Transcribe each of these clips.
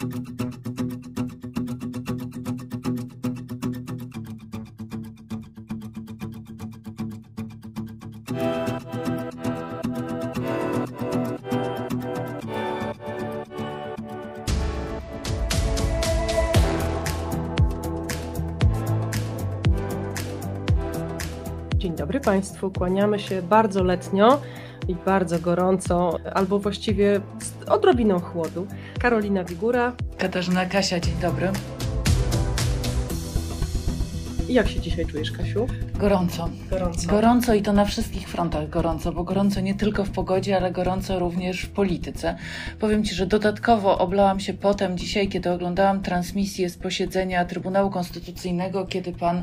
Dzień dobry Państwu, kłaniamy się bardzo letnio i bardzo gorąco, albo właściwie odrobiną chłodu. Karolina Wigura. Katarzyna Kasia, dzień dobry. Jak się dzisiaj czujesz, Kasiu? Gorąco. Gorąco. Gorąco i to na wszystkich frontach gorąco, bo gorąco nie tylko w pogodzie, ale gorąco również w polityce. Powiem Ci, że dodatkowo oblałam się potem dzisiaj, kiedy oglądałam transmisję z posiedzenia Trybunału Konstytucyjnego, kiedy pan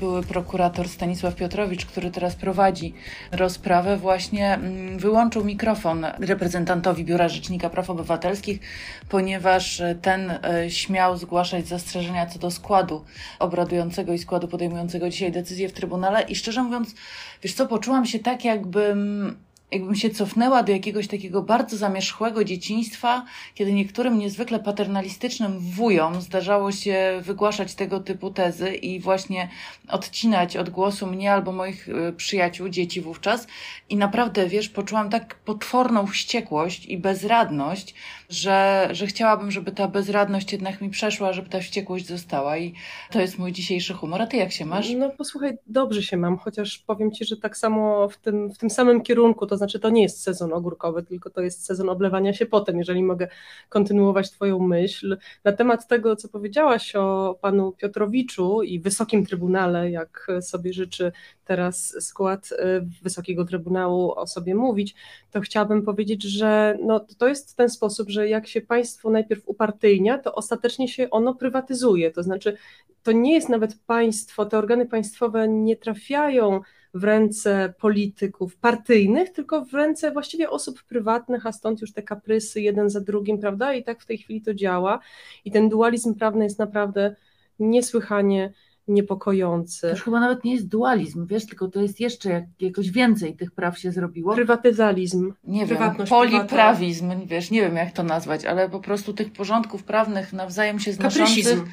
były prokurator Stanisław Piotrowicz, który teraz prowadzi rozprawę, właśnie mm, wyłączył mikrofon reprezentantowi Biura Rzecznika Praw Obywatelskich, ponieważ ten e, śmiał zgłaszać zastrzeżenia co do składu obradującego i składu podejmującego dzisiaj decyzję w Trybunale i szczerze mówiąc, wiesz co, poczułam się tak jakbym jakbym się cofnęła do jakiegoś takiego bardzo zamierzchłego dzieciństwa, kiedy niektórym niezwykle paternalistycznym wujom zdarzało się wygłaszać tego typu tezy i właśnie odcinać od głosu mnie albo moich y, przyjaciół, dzieci wówczas. I naprawdę, wiesz, poczułam tak potworną wściekłość i bezradność, że, że chciałabym, żeby ta bezradność jednak mi przeszła, żeby ta wściekłość została. I to jest mój dzisiejszy humor. A ty jak się masz? No posłuchaj, dobrze się mam, chociaż powiem Ci, że tak samo w tym, w tym samym kierunku, to znaczy to nie jest sezon ogórkowy, tylko to jest sezon oblewania się potem, jeżeli mogę kontynuować Twoją myśl. Na temat tego, co powiedziałaś o panu Piotrowiczu i Wysokim Trybunale, jak sobie życzy teraz skład y, Wysokiego Trybunału o sobie mówić, to chciałabym powiedzieć, że no, to jest ten sposób, że jak się państwo najpierw upartyjnia, to ostatecznie się ono prywatyzuje. To znaczy, to nie jest nawet państwo, te organy państwowe nie trafiają w ręce polityków partyjnych, tylko w ręce właściwie osób prywatnych, a stąd już te kaprysy jeden za drugim, prawda? I tak w tej chwili to działa. I ten dualizm prawny jest naprawdę niesłychanie niepokojący. To już chyba nawet nie jest dualizm, wiesz, tylko to jest jeszcze jak, jakoś więcej tych praw się zrobiło. Prywatyzalizm. Nie wiem, poliprawizm, wiesz, nie wiem jak to nazwać, ale po prostu tych porządków prawnych nawzajem się znoszących... Kaprysizm.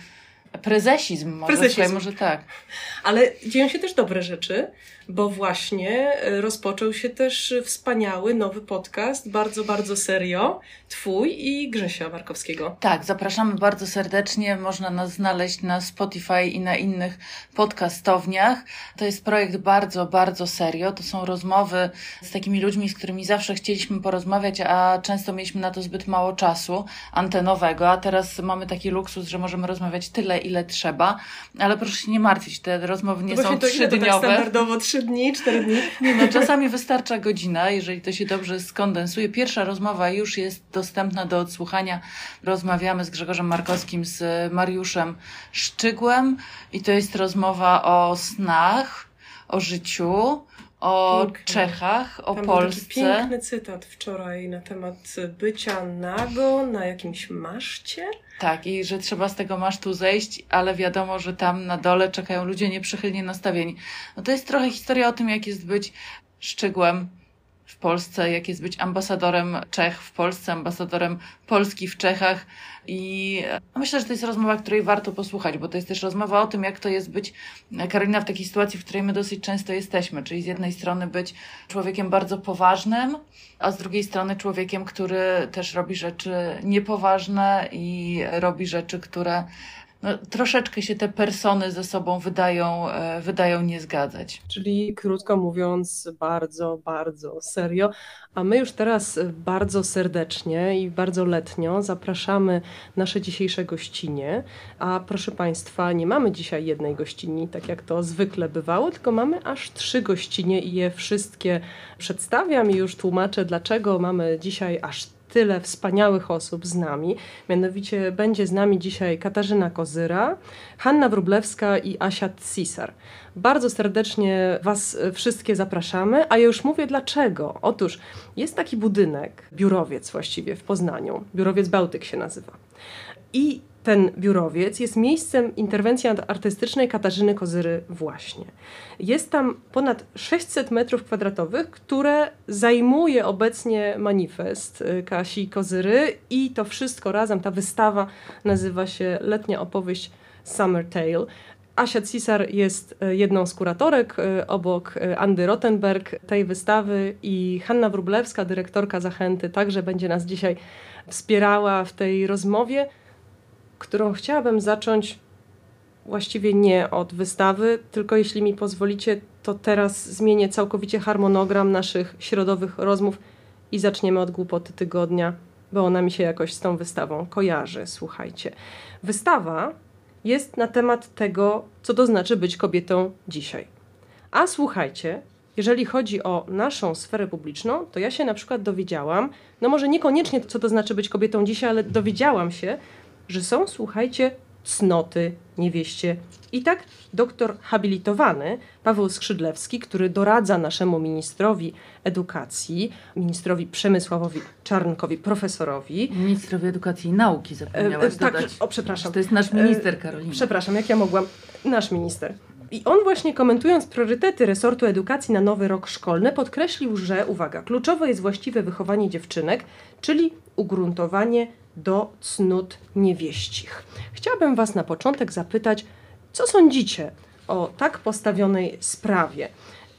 Prezesizm może, Prezesizm. Może tak. Ale dzieją się też dobre rzeczy, bo właśnie e, rozpoczął się też wspaniały nowy podcast, bardzo, bardzo serio, twój i Grzesia Markowskiego. Tak, zapraszamy bardzo serdecznie. Można nas znaleźć na Spotify i na innych podcastowniach. To jest projekt bardzo, bardzo serio. To są rozmowy z takimi ludźmi, z którymi zawsze chcieliśmy porozmawiać, a często mieliśmy na to zbyt mało czasu antenowego, a teraz mamy taki luksus, że możemy rozmawiać tyle, ile trzeba. Ale proszę się nie martwić, te rozmowy nie To są tak trzydniowe. standardowo trzy dni, cztery dni? Nie no, czasami wystarcza godzina, jeżeli to się dobrze skondensuje. Pierwsza rozmowa już jest dostępna do odsłuchania. Rozmawiamy z Grzegorzem Markowskim, z Mariuszem Szczygłem i to jest rozmowa o snach, o życiu, o Piękne. Czechach, o Tam był taki Polsce. piękny cytat wczoraj na temat bycia nago na jakimś maszcie. Tak, i że trzeba z tego masztu zejść, ale wiadomo, że tam na dole czekają ludzie nieprzychylnie nastawieni. No to jest trochę historia o tym, jak jest być szczegółem w Polsce, jak jest być ambasadorem Czech w Polsce, ambasadorem Polski w Czechach. I myślę, że to jest rozmowa, której warto posłuchać, bo to jest też rozmowa o tym, jak to jest być, Karolina, w takiej sytuacji, w której my dosyć często jesteśmy. Czyli z jednej strony być człowiekiem bardzo poważnym, a z drugiej strony człowiekiem, który też robi rzeczy niepoważne i robi rzeczy, które no, troszeczkę się te persony ze sobą wydają, e, wydają nie zgadzać. Czyli krótko mówiąc, bardzo, bardzo serio. A my już teraz bardzo serdecznie i bardzo letnio zapraszamy nasze dzisiejsze gościnie. A proszę Państwa, nie mamy dzisiaj jednej gościni, tak jak to zwykle bywało, tylko mamy aż trzy gościnie i je wszystkie przedstawiam i już tłumaczę, dlaczego mamy dzisiaj aż tyle wspaniałych osób z nami. Mianowicie będzie z nami dzisiaj Katarzyna Kozyra, Hanna Wróblewska i Asia Cisar. Bardzo serdecznie Was wszystkie zapraszamy, a ja już mówię dlaczego. Otóż jest taki budynek, biurowiec właściwie w Poznaniu, biurowiec Bałtyk się nazywa. I ten biurowiec jest miejscem interwencji artystycznej Katarzyny Kozyry właśnie. Jest tam ponad 600 metrów kwadratowych, które zajmuje obecnie manifest y, Kasi Kozyry i to wszystko razem, ta wystawa nazywa się Letnia opowieść Summer Tale. Asia Cisar jest y, jedną z kuratorek y, obok Andy Rottenberg tej wystawy i Hanna Wrublewska, dyrektorka Zachęty, także będzie nas dzisiaj wspierała w tej rozmowie którą chciałabym zacząć właściwie nie od wystawy, tylko jeśli mi pozwolicie, to teraz zmienię całkowicie harmonogram naszych środowych rozmów i zaczniemy od głupoty tygodnia, bo ona mi się jakoś z tą wystawą kojarzy. Słuchajcie. Wystawa jest na temat tego, co to znaczy być kobietą dzisiaj. A słuchajcie, jeżeli chodzi o naszą sferę publiczną, to ja się na przykład dowiedziałam, no może niekoniecznie co to znaczy być kobietą dzisiaj, ale dowiedziałam się, że są, słuchajcie, cnoty niewieście. I tak doktor habilitowany Paweł Skrzydlewski, który doradza naszemu ministrowi edukacji, ministrowi Przemysławowi Czarnkowi, profesorowi. Ministrowi edukacji i nauki zapomniałaś e, tak, dodać. O, przepraszam. To jest nasz minister, Karolina. Przepraszam, jak ja mogłam. Nasz minister. I on właśnie komentując priorytety resortu edukacji na nowy rok szkolny podkreślił, że uwaga, kluczowe jest właściwe wychowanie dziewczynek, czyli ugruntowanie do cnót niewieścich. Chciałabym Was na początek zapytać, co sądzicie o tak postawionej sprawie?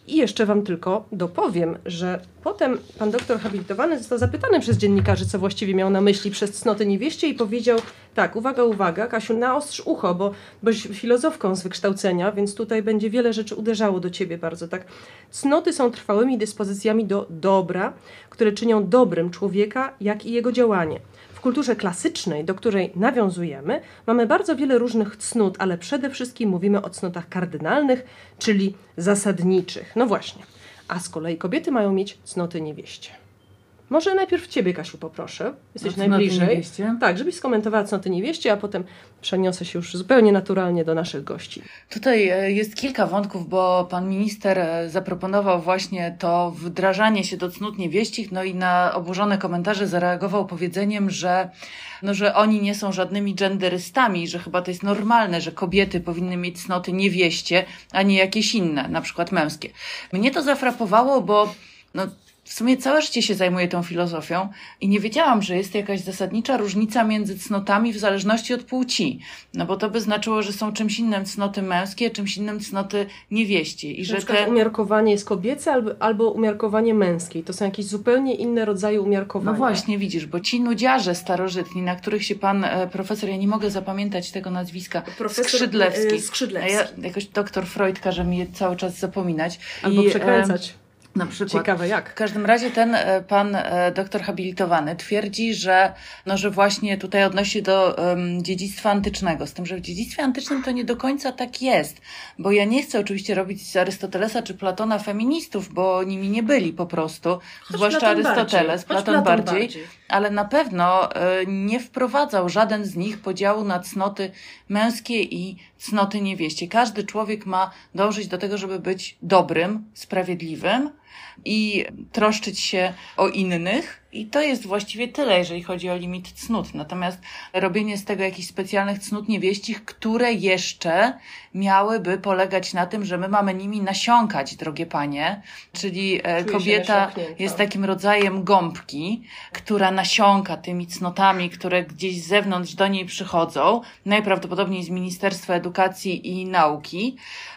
I jeszcze Wam tylko dopowiem, że potem pan doktor habilitowany został zapytany przez dziennikarzy, co właściwie miał na myśli przez cnoty niewieście i powiedział tak, uwaga, uwaga, Kasiu, naostrz ucho, bo byś filozofką z wykształcenia, więc tutaj będzie wiele rzeczy uderzało do Ciebie bardzo, tak. Cnoty są trwałymi dyspozycjami do dobra, które czynią dobrym człowieka, jak i jego działanie kulturze klasycznej, do której nawiązujemy, mamy bardzo wiele różnych cnót, ale przede wszystkim mówimy o cnotach kardynalnych, czyli zasadniczych. No właśnie. A z kolei kobiety mają mieć cnoty niewieście. Może najpierw Ciebie, Kasiu, poproszę. Jesteś najbliżej. Tak, żebyś skomentowała cnoty niewieście, a potem przeniosę się już zupełnie naturalnie do naszych gości. Tutaj e, jest kilka wątków, bo pan minister e, zaproponował właśnie to wdrażanie się do cnót niewieścich, no i na oburzone komentarze zareagował powiedzeniem, że, no, że oni nie są żadnymi genderystami, że chyba to jest normalne, że kobiety powinny mieć cnoty niewieście, a nie jakieś inne, na przykład męskie. Mnie to zafrapowało, bo no, w sumie całe życie się zajmuję tą filozofią i nie wiedziałam, że jest jakaś zasadnicza różnica między cnotami w zależności od płci. No bo to by znaczyło, że są czymś innym cnoty męskie, czymś innym cnoty niewieście. I że te... umiarkowanie jest kobiece albo, albo umiarkowanie męskie. To są jakieś zupełnie inne rodzaje umiarkowania. No właśnie, widzisz, bo ci nudziarze starożytni, na których się pan e, profesor, ja nie mogę zapamiętać tego nazwiska, profesor Skrzydlewski. E, Skrzydlewski. A ja, jakoś doktor Freud każe mi je cały czas zapominać. Albo I, przekręcać. E, na przykład. Ciekawe jak. W każdym razie ten e, pan e, doktor habilitowany twierdzi, że, no, że właśnie tutaj odnosi do um, dziedzictwa antycznego. Z tym, że w dziedzictwie antycznym to nie do końca tak jest. Bo ja nie chcę oczywiście robić z Arystotelesa czy Platona feministów, bo nimi nie byli po prostu. Choć zwłaszcza Platon Arystoteles, Platon, Platon, bardziej, bardziej, ale na pewno y, nie wprowadzał żaden z nich podziału na cnoty męskie i cnoty niewieście. Każdy człowiek ma dążyć do tego, żeby być dobrym, sprawiedliwym i troszczyć się o innych. I to jest właściwie tyle, jeżeli chodzi o limit cnót. Natomiast robienie z tego jakichś specjalnych cnót niewieścich, które jeszcze miałyby polegać na tym, że my mamy nimi nasiąkać, drogie panie. Czyli e, Czuję kobieta jest takim rodzajem gąbki, która nasiąka tymi cnotami, które gdzieś z zewnątrz do niej przychodzą, najprawdopodobniej z Ministerstwa Edukacji i Nauki.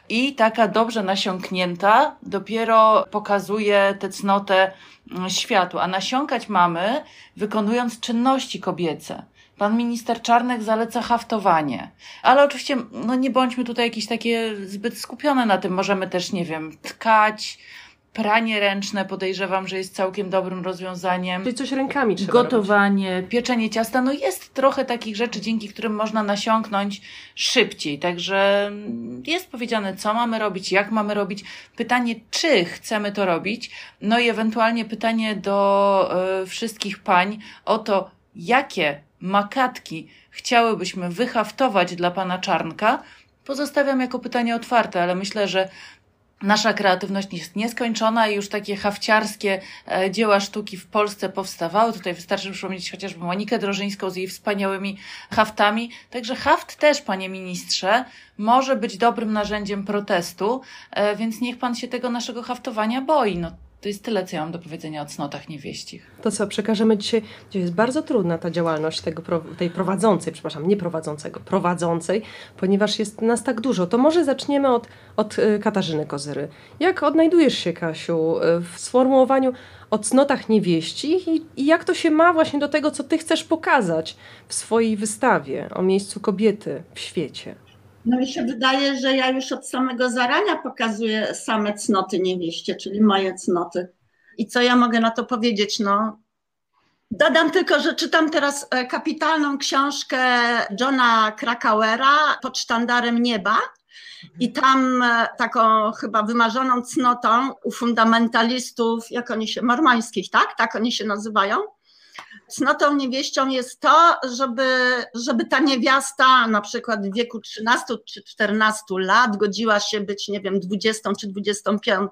I taka dobrze nasiąknięta dopiero pokazuje tę cnotę mm, światu. A nasiąkać mamy wykonując czynności kobiece. Pan minister Czarnek zaleca haftowanie. Ale oczywiście, no nie bądźmy tutaj jakieś takie zbyt skupione na tym. Możemy też, nie wiem, tkać, Pranie ręczne podejrzewam, że jest całkiem dobrym rozwiązaniem. Czyli coś rękami trzeba Gotowanie, robić. pieczenie ciasta. No jest trochę takich rzeczy, dzięki którym można nasiąknąć szybciej. Także jest powiedziane, co mamy robić, jak mamy robić. Pytanie, czy chcemy to robić. No i ewentualnie pytanie do y, wszystkich pań o to, jakie makatki chciałybyśmy wyhaftować dla pana Czarnka. Pozostawiam jako pytanie otwarte, ale myślę, że nasza kreatywność jest nieskończona i już takie hafciarskie e, dzieła sztuki w Polsce powstawały. Tutaj wystarczy przypomnieć chociażby Monikę Drożyńską z jej wspaniałymi haftami. Także haft też, panie ministrze, może być dobrym narzędziem protestu, e, więc niech pan się tego naszego haftowania boi. No, to jest tyle, co ja mam do powiedzenia o cnotach niewieścich. To co, przekażemy dzisiaj, gdzie jest bardzo trudna ta działalność tego, tej prowadzącej, przepraszam, nie prowadzącego, prowadzącej, ponieważ jest nas tak dużo. To może zaczniemy od, od y, Katarzyny Kozyry. Jak odnajdujesz się, Kasiu, y, w sformułowaniu o cnotach niewieścich i, i jak to się ma właśnie do tego, co ty chcesz pokazać w swojej wystawie o miejscu kobiety w świecie? No mi się wydaje, że ja już od samego zarania pokazuję same cnoty niewieście, czyli moje cnoty. I co ja mogę na to powiedzieć? No, Dodam tylko, że czytam teraz e, kapitalną książkę Johna Krakauera pod sztandarem nieba. I tam e, taką chyba wymarzoną cnotą u fundamentalistów, jak oni się, mormońskich, tak? Tak oni się nazywają cnotą niewieścią jest to, żeby, żeby ta niewiasta na przykład w wieku 13 czy 14 lat godziła się być, nie wiem, 20 czy 25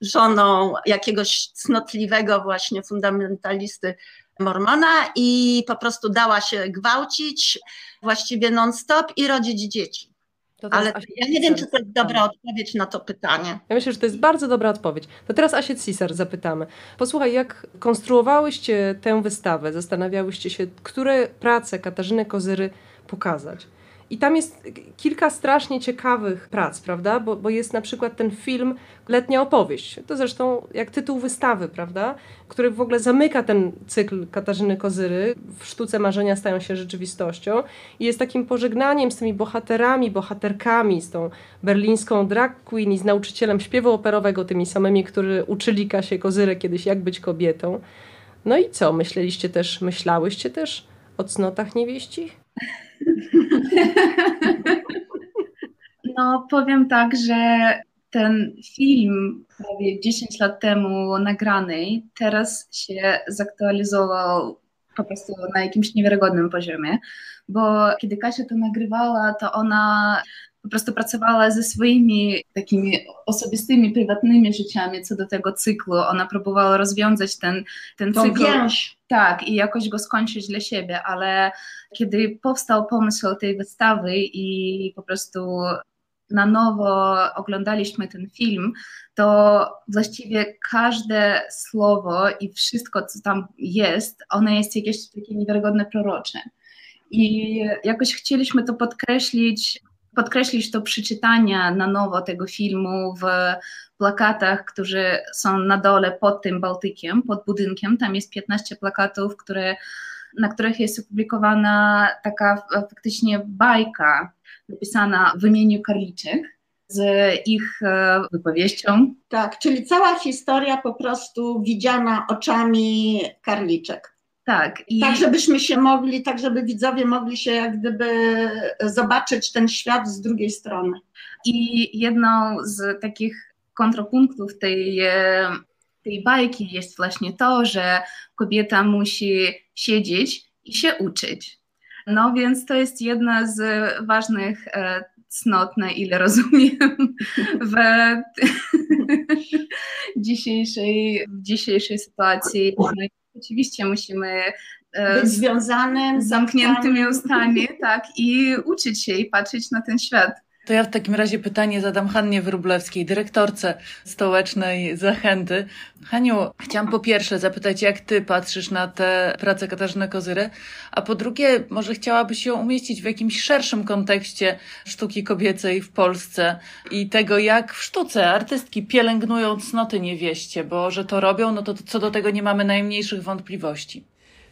żoną jakiegoś cnotliwego właśnie fundamentalisty mormona i po prostu dała się gwałcić właściwie non-stop i rodzić dzieci. Ale ja nie wiem, czy to jest dobra odpowiedź na to pytanie. Ja myślę, że to jest bardzo dobra odpowiedź. To teraz Asię Cisar zapytamy. Posłuchaj, jak konstruowałyście tę wystawę? Zastanawiałyście się, które prace Katarzyny Kozyry pokazać? I tam jest kilka strasznie ciekawych prac, prawda? Bo, bo jest na przykład ten film Letnia opowieść. To zresztą jak tytuł wystawy, prawda? Który w ogóle zamyka ten cykl Katarzyny Kozyry. W sztuce marzenia stają się rzeczywistością. I jest takim pożegnaniem z tymi bohaterami, bohaterkami, z tą berlińską drag queen i z nauczycielem śpiewu operowego, tymi samymi, którzy uczyli Kasię Kozyrę kiedyś jak być kobietą. No i co? Myśleliście też, myślałyście też o cnotach niewieścich? No, powiem tak, że ten film prawie 10 lat temu nagrany teraz się zaktualizował po prostu na jakimś niewiarygodnym poziomie, bo kiedy Kasia to nagrywała, to ona po prostu pracowała ze swoimi takimi osobistymi, prywatnymi życiami co do tego cyklu. Ona próbowała rozwiązać ten, ten cykl. Tak, i jakoś go skończyć dla siebie, ale kiedy powstał pomysł tej wystawy i po prostu na nowo oglądaliśmy ten film, to właściwie każde słowo i wszystko, co tam jest, ono jest jakieś takie niewiarygodne prorocze. I jakoś chcieliśmy to podkreślić, podkreślić to przeczytania na nowo tego filmu w plakatach, które są na dole pod tym Bałtykiem, pod budynkiem. Tam jest 15 plakatów, które, na których jest opublikowana taka faktycznie bajka napisana w imieniu Karliczek z ich e, wypowieścią. Tak, czyli cała historia po prostu widziana oczami Karliczek. Tak. I... Tak, żebyśmy się mogli, tak żeby widzowie mogli się jak gdyby zobaczyć ten świat z drugiej strony. I jedną z takich kontrapunktów tej, e, tej bajki jest właśnie to, że kobieta musi siedzieć i się uczyć. No więc to jest jedna z ważnych e, cnot, na ile rozumiem, w dzisiejszej, w dzisiejszej sytuacji. No oczywiście musimy e, być związanym z zamkniętymi ustami, tak, i uczyć się i patrzeć na ten świat. To ja w takim razie pytanie zadam Hannie Wróblewskiej, dyrektorce stołecznej Zachęty. Haniu, chciałam po pierwsze zapytać, jak ty patrzysz na tę pracę Katarzyny Kozyry, a po drugie, może chciałabyś ją umieścić w jakimś szerszym kontekście sztuki kobiecej w Polsce i tego, jak w sztuce artystki pielęgnują cnoty niewieście, bo że to robią, no to co do tego nie mamy najmniejszych wątpliwości.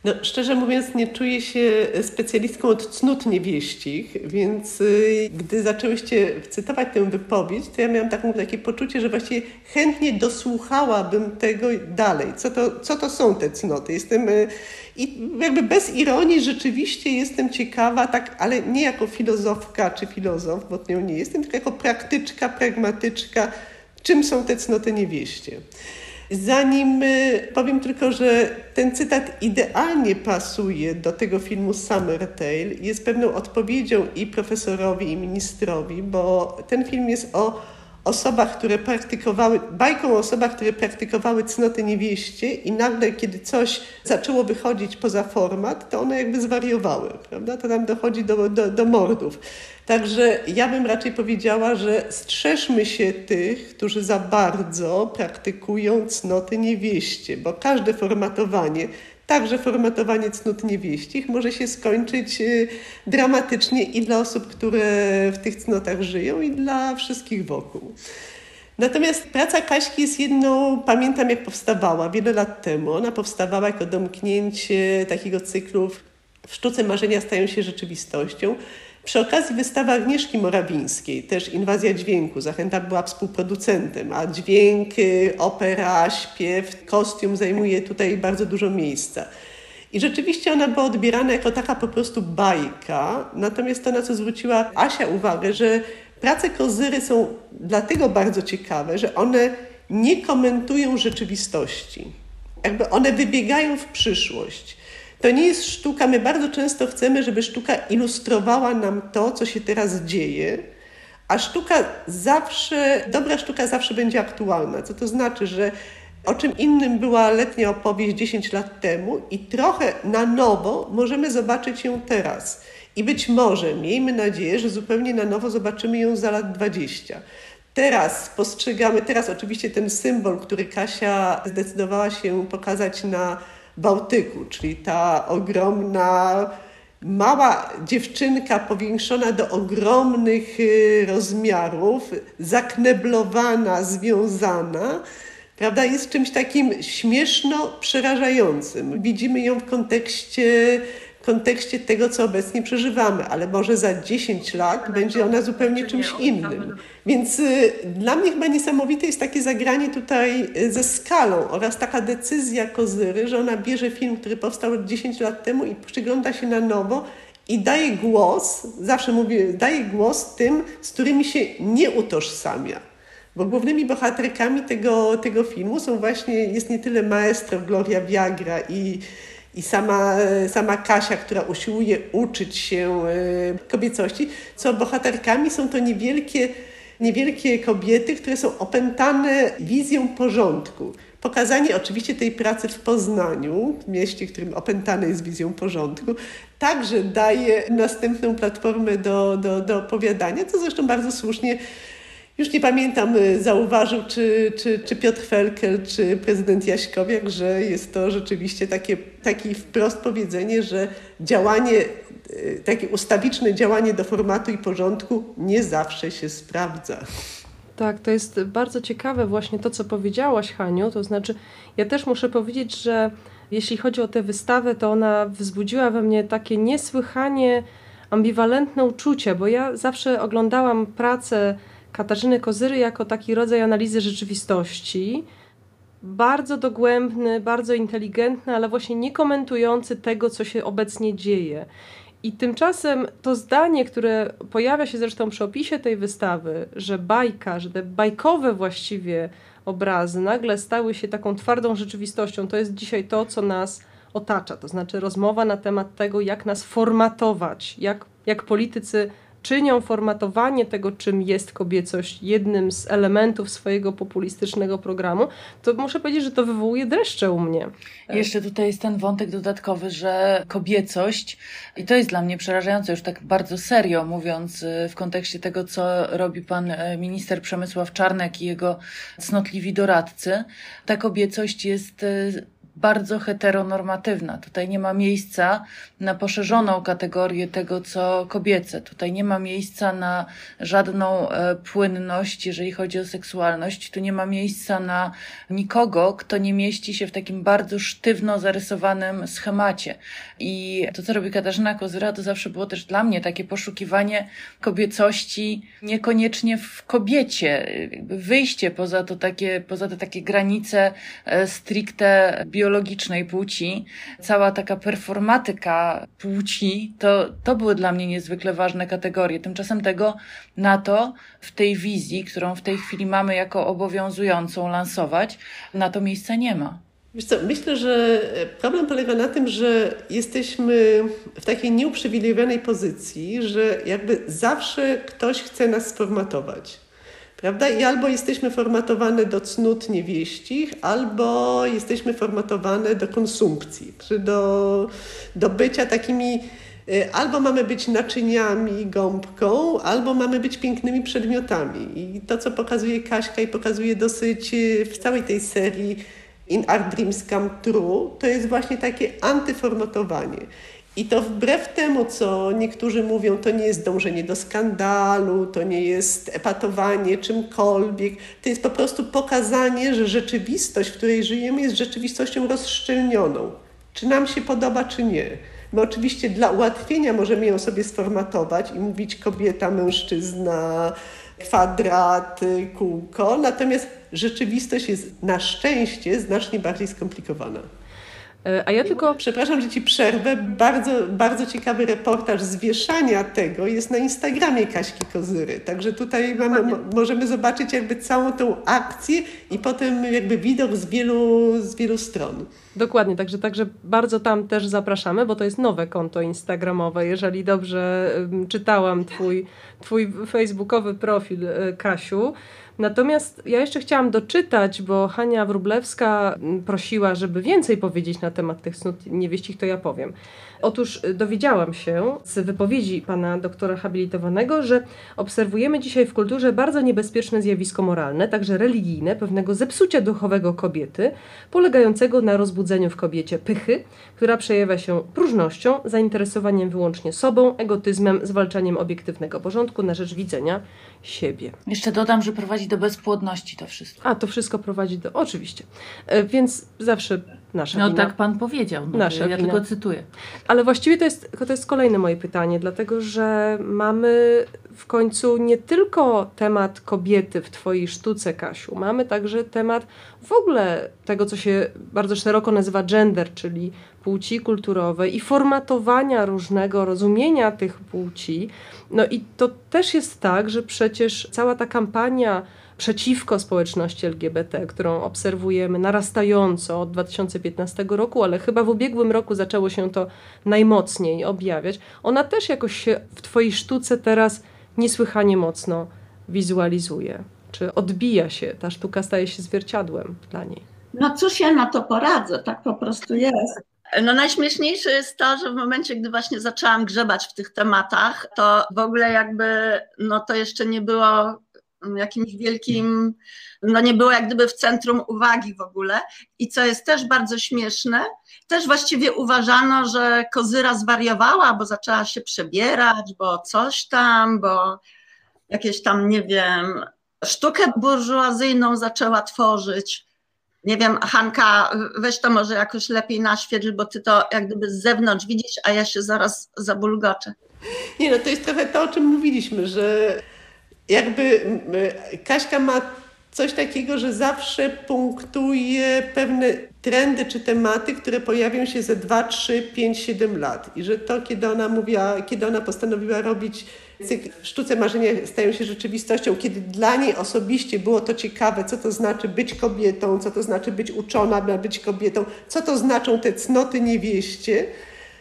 No, szczerze mówiąc, nie czuję się specjalistką od cnót niewieścich, więc y, gdy zaczęłyście cytować tę wypowiedź, to ja miałam taką, takie poczucie, że właściwie chętnie dosłuchałabym tego dalej. Co to, co to są te cnoty? Jestem y, i jakby bez ironii rzeczywiście jestem ciekawa, tak, ale nie jako filozofka czy filozof, bo nią nie jestem, tylko jako praktyczka, pragmatyczka, czym są te cnoty niewieście. Zanim y, powiem tylko, że ten cytat idealnie pasuje do tego filmu Summer Tale, jest pewną odpowiedzią i profesorowi, i ministrowi, bo ten film jest o osobach, które praktykowały, bajką o osobach, które praktykowały cnoty niewieście i nagle, kiedy coś zaczęło wychodzić poza format, to one jakby zwariowały, prawda? To tam dochodzi do, do, do mordów. Także ja bym raczej powiedziała, że strzeżmy się tych, którzy za bardzo praktykują cnoty niewieście, bo każde formatowanie Także formatowanie cnót niewieścich może się skończyć y, dramatycznie i dla osób, które w tych cnotach żyją, i dla wszystkich wokół. Natomiast praca Kaśki jest jedną, pamiętam jak powstawała wiele lat temu. Ona powstawała jako domknięcie takiego cyklu w sztuce marzenia stają się rzeczywistością. Przy okazji wystawa Agnieszki Morawińskiej, też Inwazja Dźwięku. Zachęta była współproducentem, a dźwięk, y, opera, śpiew, kostium zajmuje tutaj bardzo dużo miejsca. I rzeczywiście ona była odbierana jako taka po prostu bajka. Natomiast to, na co zwróciła Asia uwagę, że prace Kozyry są dlatego bardzo ciekawe, że one nie komentują rzeczywistości. Jakby one wybiegają w przyszłość. To nie jest sztuka. My bardzo często chcemy, żeby sztuka ilustrowała nam to, co się teraz dzieje, a sztuka zawsze, dobra sztuka zawsze będzie aktualna. Co to znaczy, że o czym innym była letnia opowieść 10 lat temu i trochę na nowo możemy zobaczyć ją teraz. I być może, miejmy nadzieję, że zupełnie na nowo zobaczymy ją za lat 20. Teraz postrzegamy, teraz oczywiście ten symbol, który Kasia zdecydowała się pokazać na Bałtyku, czyli ta ogromna, mała dziewczynka powiększona do ogromnych y, rozmiarów, zakneblowana, związana, prawda, jest czymś takim śmieszno przerażającym. Widzimy ją w kontekście kontekście tego, co obecnie przeżywamy, ale może za 10 lat będzie ona zupełnie czymś innym. Więc y, dla mnie chyba niesamowite jest takie zagranie tutaj y, ze skalą oraz taka decyzja Kozyry, że ona bierze film, który powstał 10 lat temu i przygląda się na nowo i daje głos, zawsze mówię, daje głos tym, z którymi się nie utożsamia. Bo głównymi bohaterkami tego, tego filmu są właśnie, jest nie tyle maestro Gloria Viagra i i sama, sama Kasia, która usiłuje uczyć się e, kobiecości, co bohaterkami są to niewielkie, niewielkie kobiety, które są opętane wizją porządku. Pokazanie oczywiście tej pracy w Poznaniu, w mieście, którym opętane jest wizją porządku, także daje następną platformę do, do, do opowiadania, co zresztą bardzo słusznie już nie pamiętam, y, zauważył czy, czy, czy Piotr Felkel, czy prezydent Jaśkowiak, że jest to rzeczywiście takie, takie wprost powiedzenie, że działanie, y, takie ustawiczne działanie do formatu i porządku nie zawsze się sprawdza. Tak, to jest bardzo ciekawe właśnie to, co powiedziałaś, Haniu. To znaczy, ja też muszę powiedzieć, że jeśli chodzi o tę wystawę, to ona wzbudziła we mnie takie niesłychanie ambiwalentne uczucie, bo ja zawsze oglądałam pracę Katarzyny Kozyry jako taki rodzaj analizy rzeczywistości, bardzo dogłębny, bardzo inteligentny, ale właśnie nie komentujący tego, co się obecnie dzieje. I tymczasem to zdanie, które pojawia się zresztą przy opisie tej wystawy, że bajka, że te bajkowe właściwie obrazy nagle stały się taką twardą rzeczywistością, to jest dzisiaj to, co nas otacza. To znaczy rozmowa na temat tego, jak nas formatować, jak, jak politycy czynią formatowanie tego, czym jest kobiecość, jednym z elementów swojego populistycznego programu, to muszę powiedzieć, że to wywołuje dreszcze u mnie. Jeszcze tutaj jest ten wątek dodatkowy, że kobiecość, i to jest dla mnie przerażające, już tak bardzo serio mówiąc, y, w kontekście tego, co robi pan y, minister Przemysław Czarnek i jego cnotliwi doradcy, ta kobiecość jest y, bardzo heteronormatywna. Tutaj nie ma miejsca na poszerzoną kategorię tego, co kobiece. Tutaj nie ma miejsca na żadną e, płynność, jeżeli chodzi o seksualność. Tu nie ma miejsca na nikogo, kto nie mieści się w takim bardzo sztywno zarysowanym schemacie. I to, co robi Katarzyna Kozyra, to zawsze było też dla mnie takie poszukiwanie kobiecości niekoniecznie w kobiecie. Wyjście poza to takie, poza te takie granice e, stricte biologiczne biologicznej płci, cała taka performatyka płci, to, to były dla mnie niezwykle ważne kategorie. Tymczasem tego na to w tej wizji, którą w tej chwili mamy jako obowiązującą lansować, na to miejsca nie ma. Wiesz co, myślę, że problem polega na tym, że jesteśmy w takiej nieuprzywilejowanej pozycji, że jakby zawsze ktoś chce nas sformatować. Prawda? I albo jesteśmy formatowane do cnót niewieścich, albo jesteśmy formatowane do konsumpcji, czy do, do bycia takimi y, albo mamy być naczyniami, gąbką, albo mamy być pięknymi przedmiotami. I to, co pokazuje Kaśka i pokazuje dosyć y, w całej tej serii In Our Dreams Come True, to jest właśnie takie antyformatowanie. I to wbrew temu, co niektórzy mówią, to nie jest dążenie do skandalu, to nie jest epatowanie czymkolwiek. To jest po prostu pokazanie, że rzeczywistość, w której żyjemy, jest rzeczywistością rozszczelnioną. Czy nam się podoba, czy nie. My oczywiście dla ułatwienia możemy ją sobie sformatować i mówić kobieta, mężczyzna, kwadrat, kółko, natomiast rzeczywistość jest na szczęście znacznie bardziej skomplikowana. E, a ja tylko. Przepraszam, że ci przerwę. Bardzo, bardzo ciekawy reportaż z wieszania tego jest na Instagramie Kaśki Kozyry. Także tutaj mamy, możemy zobaczyć jakby całą tą akcję i potem jakby widok z wielu, z wielu stron. Dokładnie, także, także bardzo tam też zapraszamy, bo to jest nowe konto instagramowe. Jeżeli dobrze czytałam twój, twój facebookowy profil, e, Kasiu, Natomiast ja jeszcze chciałam doczytać, bo Hania Wrublewska prosiła, żeby więcej powiedzieć na temat tych snut niewieścich, to ja powiem. Otóż dowiedziałam się z wypowiedzi pana doktora habilitowanego, że obserwujemy dzisiaj w kulturze bardzo niebezpieczne zjawisko moralne, także religijne, pewnego zepsucia duchowego kobiety, polegającego na rozbudzeniu w kobiecie pychy, która przejawia się próżnością, zainteresowaniem wyłącznie sobą, egotyzmem, zwalczaniem obiektywnego porządku na rzecz widzenia siebie. Jeszcze dodam, że prowadzi do bezpłodności to wszystko. A, to wszystko prowadzi do... Oczywiście. E, więc zawsze nasza no wina. tak pan powiedział. No, nasza ja wina. tylko cytuję. Ale właściwie to jest, to jest kolejne moje pytanie, dlatego że mamy w końcu nie tylko temat kobiety w twojej sztuce, Kasiu, mamy także temat w ogóle tego, co się bardzo szeroko nazywa gender, czyli płci kulturowej i formatowania różnego rozumienia tych płci. No i to też jest tak, że przecież cała ta kampania przeciwko społeczności LGBT, którą obserwujemy narastająco od 2015 roku, ale chyba w ubiegłym roku zaczęło się to najmocniej objawiać. Ona też jakoś się w Twojej sztuce teraz niesłychanie mocno wizualizuje. Czy odbija się, ta sztuka staje się zwierciadłem dla niej? No cóż ja na to poradzę, tak po prostu jest. No najśmieszniejsze jest to, że w momencie, gdy właśnie zaczęłam grzebać w tych tematach, to w ogóle jakby, no to jeszcze nie było jakimś wielkim, no nie było jak gdyby w centrum uwagi w ogóle. I co jest też bardzo śmieszne, też właściwie uważano, że Kozyra zwariowała, bo zaczęła się przebierać, bo coś tam, bo jakieś tam, nie wiem, sztukę burżuazyjną zaczęła tworzyć. Nie wiem, Hanka, weź to może jakoś lepiej naświetl, bo ty to jak gdyby z zewnątrz widzisz, a ja się zaraz zabulgoczę. Nie, no to jest trochę to, o czym mówiliśmy, że jakby Kaśka ma coś takiego, że zawsze punktuje pewne trendy czy tematy, które pojawią się za 2, 3, 5, 7 lat. I że to, kiedy ona mówiła, kiedy ona postanowiła robić cykl Sztuce Marzenia stają się rzeczywistością, kiedy dla niej osobiście było to ciekawe, co to znaczy być kobietą, co to znaczy być uczona, być kobietą, co to znaczą te cnoty niewieście,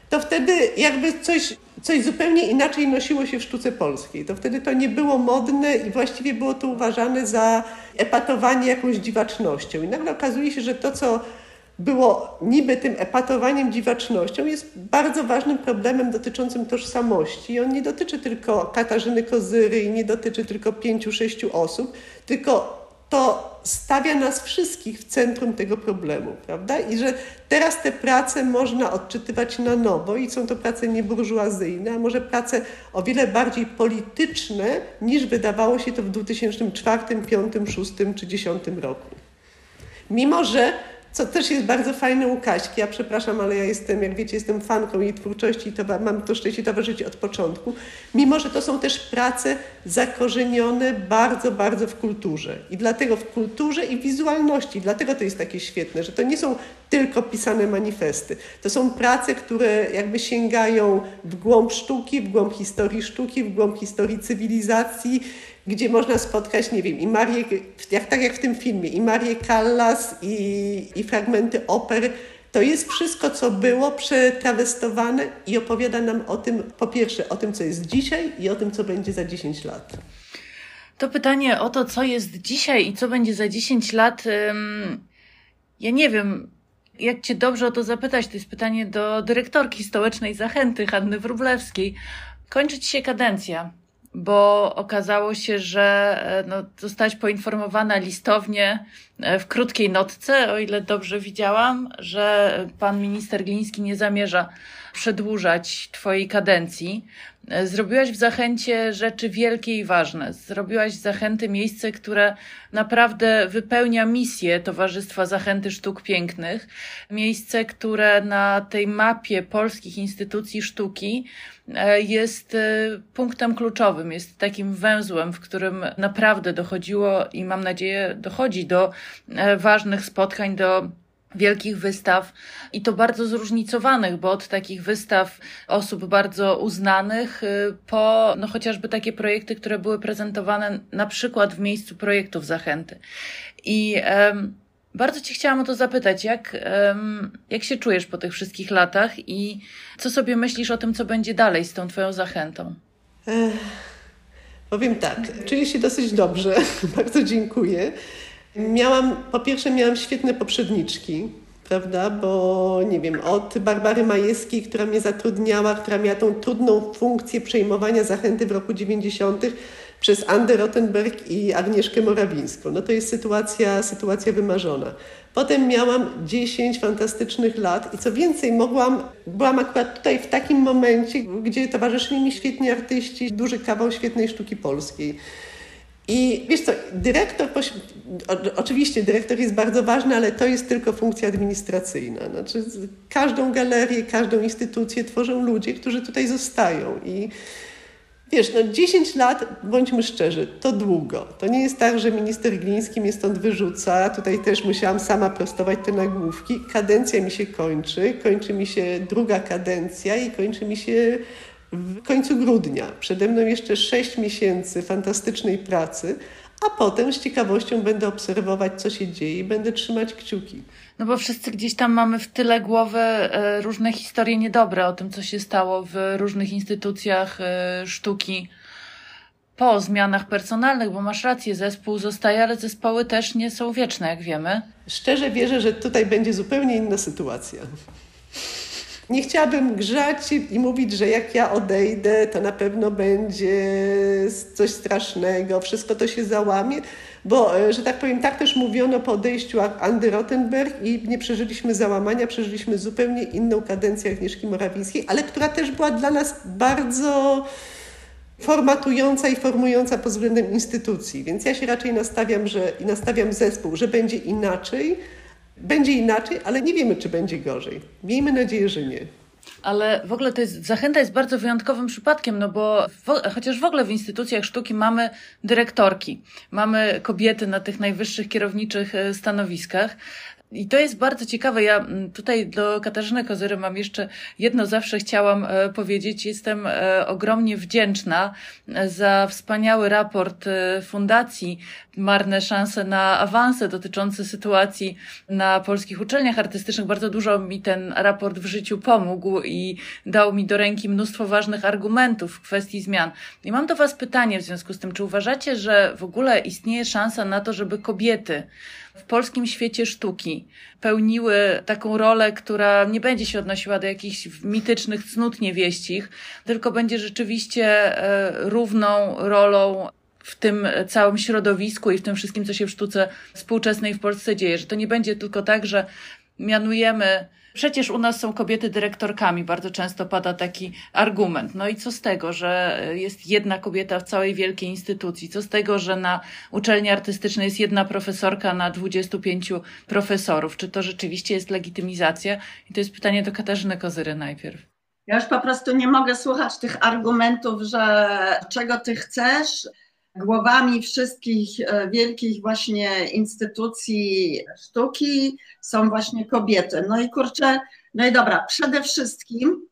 to wtedy jakby coś, coś zupełnie inaczej nosiło się w sztuce polskiej. To wtedy to nie było modne i właściwie było to uważane za epatowanie jakąś dziwacznością. I nagle okazuje się, że to, co było niby tym epatowaniem dziwacznością, jest bardzo ważnym problemem dotyczącym tożsamości. I on nie dotyczy tylko Katarzyny Kozyry i nie dotyczy tylko pięciu, sześciu osób, tylko to stawia nas wszystkich w centrum tego problemu, prawda? I że teraz te prace można odczytywać na nowo i są to prace nieburżuazyjne, a może prace o wiele bardziej polityczne niż wydawało się to w 2004, 2005, 2006 czy 2010 roku. Mimo, że co też jest bardzo fajne u Kaśki. Ja przepraszam, ale ja jestem, jak wiecie, jestem fanką jej twórczości i to, mam to szczęście towarzyszyć od początku. Mimo, że to są też prace zakorzenione bardzo, bardzo w kulturze. I dlatego w kulturze i wizualności. Dlatego to jest takie świetne, że to nie są tylko pisane manifesty. To są prace, które jakby sięgają w głąb sztuki, w głąb historii sztuki, w głąb historii cywilizacji, gdzie można spotkać, nie wiem, i Marię, jak, tak jak w tym filmie, i Marię Callas, i, i fragmenty oper. To jest wszystko, co było przetrawestowane i opowiada nam o tym, po pierwsze, o tym, co jest dzisiaj i o tym, co będzie za 10 lat. To pytanie o to, co jest dzisiaj i co będzie za 10 lat, ja nie wiem, jak Cię dobrze o to zapytać. To jest pytanie do dyrektorki stołecznej Zachęty, Hanny Wróblewskiej. Kończy Ci się kadencja bo okazało się, że e, no, zostałaś poinformowana listownie e, w krótkiej notce, o ile dobrze widziałam, że pan minister Gliński nie zamierza przedłużać twojej kadencji. E, zrobiłaś w Zachęcie rzeczy wielkie i ważne. Zrobiłaś z Zachęty miejsce, które naprawdę wypełnia misję Towarzystwa Zachęty Sztuk Pięknych. Miejsce, które na tej mapie polskich instytucji sztuki E, jest e, punktem kluczowym, jest takim węzłem, w którym naprawdę dochodziło i mam nadzieję dochodzi do ważnych spotkań, do wielkich wystaw i to bardzo zróżnicowanych, bo od takich wystaw osób bardzo uznanych po no chociażby takie projekty, które były prezentowane na przykład w miejscu projektów Zachęty. I um, bardzo Cię chciałam o to zapytać, jak, jak się czujesz po tych wszystkich latach i co sobie myślisz o tym, co będzie dalej z tą Twoją zachętą? Ech, powiem tak, czuję się dosyć dobrze, bardzo dziękuję. Miałam, po pierwsze miałam świetne poprzedniczki, prawda, bo nie wiem, od Barbary Majewskiej, która mnie zatrudniała, która miała tą trudną funkcję przejmowania zachęty w roku 90., przez Andę Rottenberg i Agnieszkę Morawińską. No to jest sytuacja, sytuacja wymarzona. Potem miałam 10 fantastycznych lat i co więcej, mogłam, byłam akurat tutaj w takim momencie, gdzie towarzyszyli mi świetni artyści, duży kawał świetnej sztuki polskiej. I wiesz co, dyrektor, oczywiście dyrektor jest bardzo ważny, ale to jest tylko funkcja administracyjna. Znaczy, każdą galerię, każdą instytucję tworzą ludzie, którzy tutaj zostają. I Wiesz, no 10 lat, bądźmy szczerzy, to długo. To nie jest tak, że minister Gliński mnie stąd wyrzuca. Tutaj też musiałam sama prostować te nagłówki. Kadencja mi się kończy, kończy mi się druga kadencja i kończy mi się w końcu grudnia. Przede mną jeszcze 6 miesięcy fantastycznej pracy, a potem z ciekawością będę obserwować, co się dzieje i będę trzymać kciuki. No bo wszyscy gdzieś tam mamy w tyle głowy e, różne historie niedobre o tym, co się stało w różnych instytucjach e, sztuki po zmianach personalnych, bo masz rację, zespół zostaje, ale zespoły też nie są wieczne, jak wiemy. Szczerze wierzę, że tutaj będzie zupełnie inna sytuacja. Nie chciałabym grzać i mówić, że jak ja odejdę, to na pewno będzie coś strasznego, wszystko to się załamie, bo, e, że tak powiem, tak też mówiono po odejściu Andy Rottenberg i nie przeżyliśmy załamania, przeżyliśmy zupełnie inną kadencję Agnieszki Morawińskiej, ale która też była dla nas bardzo formatująca i formująca pod względem instytucji. Więc ja się raczej nastawiam, że i nastawiam zespół, że będzie inaczej, będzie inaczej, ale nie wiemy, czy będzie gorzej. Miejmy nadzieję, że nie. Ale w ogóle to jest, zachęta jest bardzo wyjątkowym przypadkiem, no bo w, chociaż w ogóle w instytucjach sztuki mamy dyrektorki, mamy kobiety na tych najwyższych kierowniczych e, stanowiskach, i to jest bardzo ciekawe. Ja mm, tutaj do Katarzyny Kozyry mam jeszcze jedno zawsze chciałam e, powiedzieć. Jestem e, ogromnie wdzięczna za wspaniały raport Fundacji Marne Szanse na Awanse dotyczący sytuacji na polskich uczelniach artystycznych. Bardzo dużo mi ten raport w życiu pomógł i dał mi do ręki mnóstwo ważnych argumentów w kwestii zmian. I mam do Was pytanie w związku z tym, czy uważacie, że w ogóle istnieje szansa na to, żeby kobiety w polskim świecie sztuki pełniły taką rolę, która nie będzie się odnosiła do jakichś mitycznych cnót niewieścich, tylko będzie rzeczywiście e, równą rolą w tym całym środowisku i w tym wszystkim, co się w sztuce współczesnej w Polsce dzieje, że to nie będzie tylko tak, że mianujemy Przecież u nas są kobiety dyrektorkami, bardzo często pada taki argument. No i co z tego, że jest jedna kobieta w całej wielkiej instytucji? Co z tego, że na uczelni artystycznej jest jedna profesorka na 25 profesorów? Czy to rzeczywiście jest legitymizacja? I to jest pytanie do Katarzyny Kozyry najpierw. Ja już po prostu nie mogę słuchać tych argumentów, że czego ty chcesz, głowami wszystkich e, wielkich właśnie instytucji sztuki są właśnie kobiety. No i kurczę, no i dobra, przede wszystkim,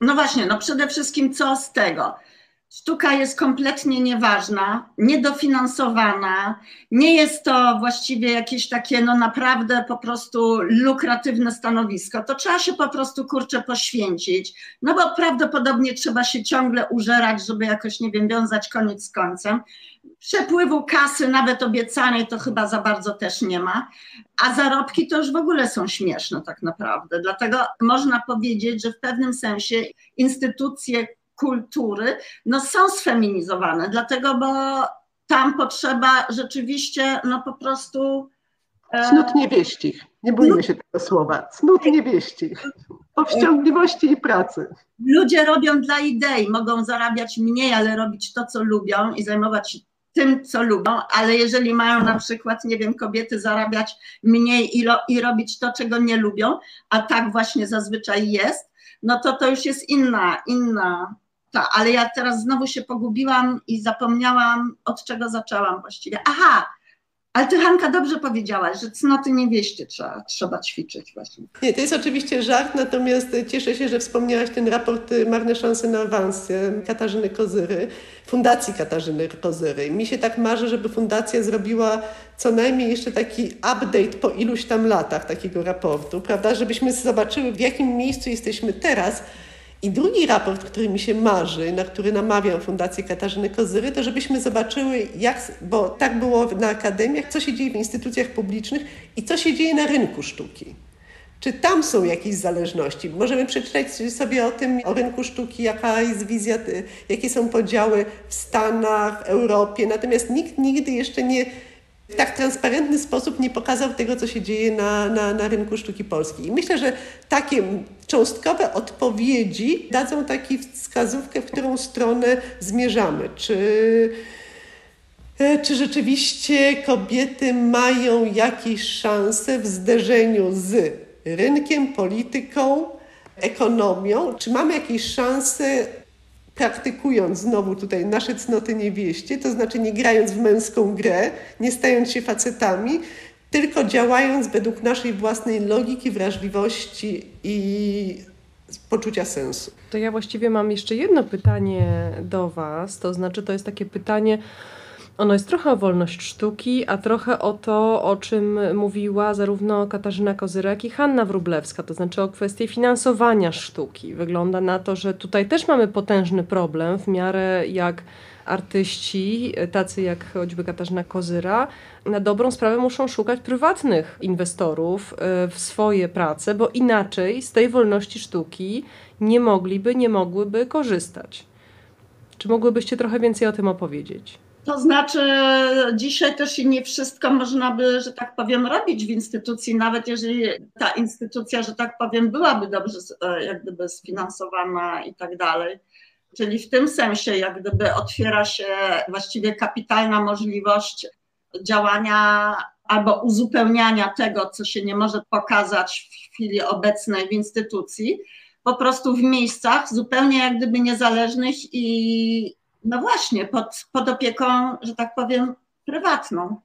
no właśnie, no przede wszystkim co z tego? Sztuka jest kompletnie nieważna, niedofinansowana, nie jest to właściwie jakieś takie, no naprawdę po prostu lukratywne stanowisko. To trzeba się po prostu kurczę poświęcić, no bo prawdopodobnie trzeba się ciągle użerać, żeby jakoś, nie wiem, wiązać koniec z końcem. Przepływu kasy, nawet obiecanej, to chyba za bardzo też nie ma, a zarobki to już w ogóle są śmieszne tak naprawdę. Dlatego można powiedzieć, że w pewnym sensie instytucje kultury no, są sfeminizowane, dlatego, bo tam potrzeba rzeczywiście no po prostu. E, Cnót niewieścich. Nie bójmy się tego słowa. Cnót niewieścich. Powściągliwości i pracy. Ludzie robią dla idei, mogą zarabiać mniej, ale robić to, co lubią i zajmować się tym, co lubią, ale jeżeli mają na przykład, nie wiem, kobiety zarabiać mniej i, ro, i robić to, czego nie lubią, a tak właśnie zazwyczaj jest, no to to już jest inna, inna tak, ale ja teraz znowu się pogubiłam i zapomniałam, od czego zaczęłam właściwie. Aha, ale ty Hanka dobrze powiedziałaś, że cnoty niewieście trzeba, trzeba ćwiczyć właśnie. Nie, to jest oczywiście żart, natomiast cieszę się, że wspomniałaś ten raport Marne szanse na awans Katarzyny Kozyry, Fundacji Katarzyny Kozyry. Mi się tak marzy, żeby fundacja zrobiła co najmniej jeszcze taki update po iluś tam latach takiego raportu, prawda, żebyśmy zobaczyły w jakim miejscu jesteśmy teraz, i drugi raport, który mi się marzy, na który namawiam Fundację Katarzyny Kozyry, to żebyśmy zobaczyły, jak, bo tak było na akademiach, co się dzieje w instytucjach publicznych i co się dzieje na rynku sztuki. Czy tam są jakieś zależności? Możemy przeczytać sobie o tym, o rynku sztuki, jaka jest wizja, jakie są podziały w Stanach, w Europie, natomiast nikt nigdy jeszcze nie w tak transparentny sposób nie pokazał tego, co się dzieje na, na, na rynku sztuki polskiej. I myślę, że takie cząstkowe odpowiedzi dadzą taką wskazówkę, w którą stronę zmierzamy. Czy, e, czy rzeczywiście kobiety mają jakieś szanse w zderzeniu z rynkiem, polityką, ekonomią? Czy mamy jakieś szanse praktykując znowu tutaj nasze cnoty niewieście, to znaczy nie grając w męską grę, nie stając się facetami, tylko działając według naszej własnej logiki, wrażliwości i poczucia sensu. To ja właściwie mam jeszcze jedno pytanie do Was, to znaczy to jest takie pytanie, ono jest trochę o wolność sztuki, a trochę o to, o czym mówiła zarówno Katarzyna Kozyrek i Hanna Wrublewska, to znaczy o kwestii finansowania sztuki. Wygląda na to, że tutaj też mamy potężny problem, w miarę jak artyści, tacy jak choćby Katarzyna Kozyra, na dobrą sprawę muszą szukać prywatnych inwestorów e, w swoje prace, bo inaczej z tej wolności sztuki nie mogliby, nie mogłyby korzystać. Czy mogłybyście trochę więcej o tym opowiedzieć? To znaczy, dzisiaj też nie wszystko można by, że tak powiem, robić w instytucji, nawet jeżeli ta instytucja, że tak powiem, byłaby dobrze e, jak gdyby sfinansowana i tak dalej. Czyli w tym sensie, jak gdyby otwiera się właściwie kapitalna możliwość działania albo uzupełniania tego, co się nie może pokazać w chwili obecnej w instytucji, po prostu w miejscach zupełnie jak gdyby niezależnych i no właśnie, pod, pod opieką, że tak powiem, prywatną.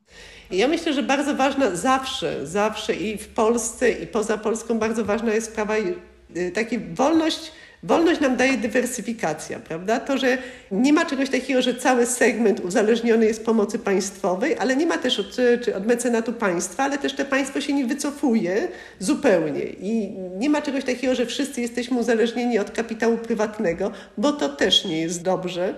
Ja myślę, że bardzo ważna zawsze, zawsze i w Polsce, i poza Polską bardzo ważna jest sprawa y, takiej wolność Wolność nam daje dywersyfikacja, prawda? To, że nie ma czegoś takiego, że cały segment uzależniony jest pomocy państwowej, ale nie ma też od, czy od mecenatu państwa, ale też to państwo się nie wycofuje zupełnie. I nie ma czegoś takiego, że wszyscy jesteśmy uzależnieni od kapitału prywatnego, bo to też nie jest dobrze.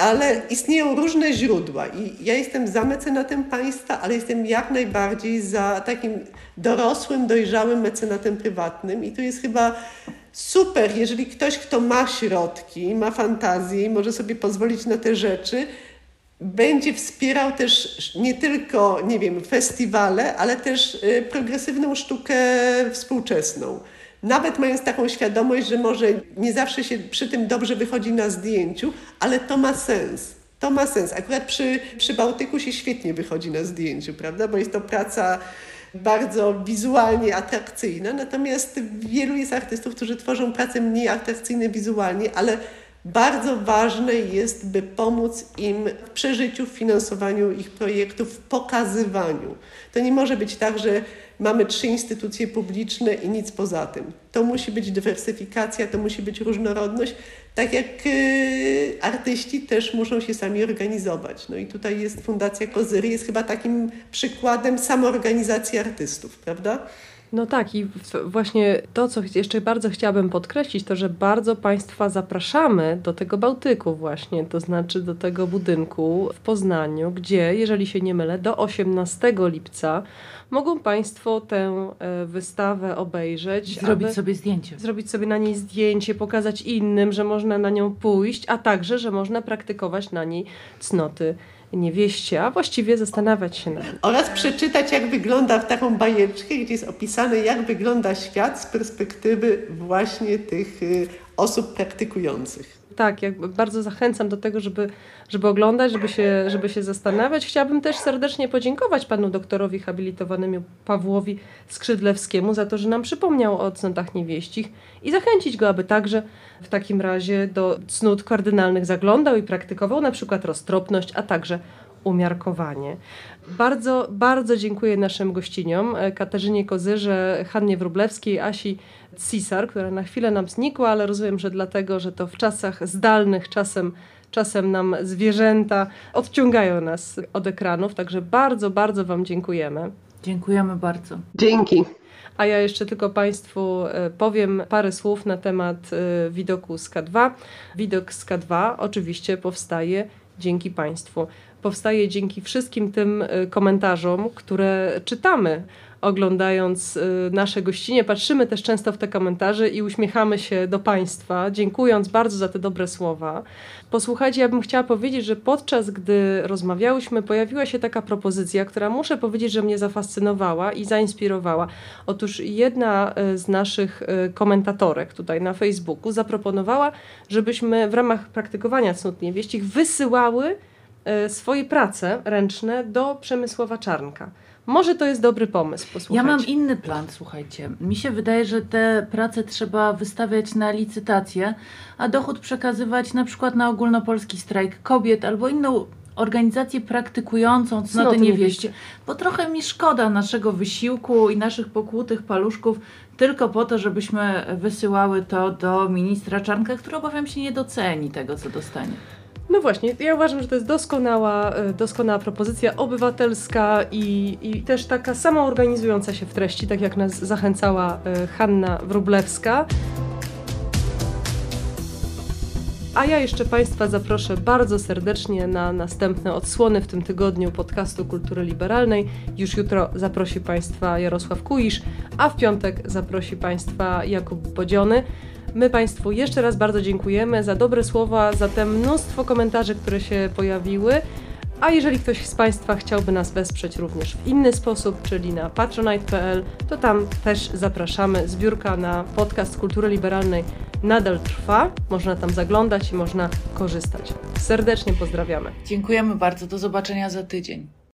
Ale istnieją różne źródła i ja jestem za mecenatem państwa, ale jestem jak najbardziej za takim dorosłym, dojrzałym mecenatem prywatnym i tu jest chyba super, jeżeli ktoś, kto ma środki, ma fantazję i może sobie pozwolić na te rzeczy, będzie wspierał też nie tylko, nie wiem, festiwale, ale też y, progresywną sztukę współczesną. Nawet mając taką świadomość, że może nie zawsze się przy tym dobrze wychodzi na zdjęciu, ale to ma sens. To ma sens. Akurat przy, przy Bałtyku się świetnie wychodzi na zdjęciu, prawda? Bo jest to praca bardzo wizualnie atrakcyjna, natomiast wielu jest artystów, którzy tworzą prace mniej atrakcyjne wizualnie, ale bardzo ważne jest, by pomóc im w przeżyciu, w finansowaniu ich projektów, w pokazywaniu. To nie może być tak, że mamy trzy instytucje publiczne i nic poza tym. To musi być dywersyfikacja, to musi być różnorodność. Tak jak yy, artyści też muszą się sami organizować. No i tutaj jest Fundacja Kozyry, jest chyba takim przykładem samoorganizacji artystów, prawda? No tak, i właśnie to, co jeszcze bardzo chciałabym podkreślić, to że bardzo Państwa zapraszamy do tego Bałtyku, właśnie, to znaczy do tego budynku w Poznaniu, gdzie, jeżeli się nie mylę, do 18 lipca mogą Państwo tę e, wystawę obejrzeć. Zrobić sobie zdjęcie. Zrobić sobie na niej zdjęcie, pokazać innym, że można na nią pójść, a także, że można praktykować na niej cnoty niewieście, a właściwie zastanawiać się nad tym. Oraz przeczytać, jak wygląda w taką bajeczkę, gdzie jest opisane, jak wygląda świat z perspektywy właśnie tych y, osób praktykujących. Tak, jak bardzo zachęcam do tego, żeby, żeby oglądać, żeby się, żeby się zastanawiać. Chciałabym też serdecznie podziękować panu doktorowi habilitowanemu Pawłowi Skrzydlewskiemu za to, że nam przypomniał o cnotach niewieścich i zachęcić go, aby także w takim razie do cnót kardynalnych zaglądał i praktykował na przykład roztropność, a także umiarkowanie. Bardzo, bardzo dziękuję naszym gościniom, e, Katarzynie Kozyrze, Hannie Wróblewskiej, Asi Cisar, która na chwilę nam znikła, ale rozumiem, że dlatego, że to w czasach zdalnych czasem czasem nam zwierzęta odciągają nas od ekranów, także bardzo, bardzo Wam dziękujemy. Dziękujemy bardzo. Dzięki. A ja jeszcze tylko Państwu e, powiem parę słów na temat e, widoku SK2. Widok SK2 oczywiście powstaje dzięki Państwu. Powstaje dzięki wszystkim tym e, komentarzom, które czytamy oglądając nasze gościnie. Patrzymy też często w te komentarze i uśmiechamy się do Państwa, dziękując bardzo za te dobre słowa. Posłuchajcie, ja bym chciała powiedzieć, że podczas gdy rozmawiałyśmy, pojawiła się taka propozycja, która muszę powiedzieć, że mnie zafascynowała i zainspirowała. Otóż jedna e, z naszych komentatorek tutaj na Facebooku zaproponowała, żebyśmy w ramach praktykowania cnót niewieścich wysyłały swoje prace ręczne do Przemysłowa Czarnka. Może to jest dobry pomysł, posłuchajcie. Ja mam inny plan, słuchajcie. Mi się wydaje, że te prace trzeba wystawiać na licytację, a dochód przekazywać na przykład na ogólnopolski strajk kobiet albo inną organizację praktykującą cnoty niewieście, bo trochę mi szkoda naszego wysiłku i naszych pokłutych paluszków tylko po to, żebyśmy wysyłały to do ministra Czarnka, który obawiam się nie doceni tego, co dostanie. No właśnie, ja uważam, że to jest doskonała, e, doskonała propozycja obywatelska i, i też taka samoorganizująca się w treści, tak jak nas zachęcała e, Hanna Wróblewska. A ja jeszcze Państwa zaproszę bardzo serdecznie na następne odsłony w tym tygodniu podcastu Kultury Liberalnej. Już jutro zaprosi Państwa Jarosław Kuisz, a w piątek zaprosi Państwa Jakub Bodziony. My Państwu jeszcze raz bardzo dziękujemy za dobre słowa, za te mnóstwo komentarzy, które się pojawiły. A jeżeli ktoś z Państwa chciałby nas wesprzeć również w inny sposób, czyli na patronite.pl, to tam też zapraszamy. Zbiórka na podcast Kultury Liberalnej nadal trwa. Można tam zaglądać i można korzystać. Serdecznie pozdrawiamy. Dziękujemy bardzo. Do zobaczenia za tydzień.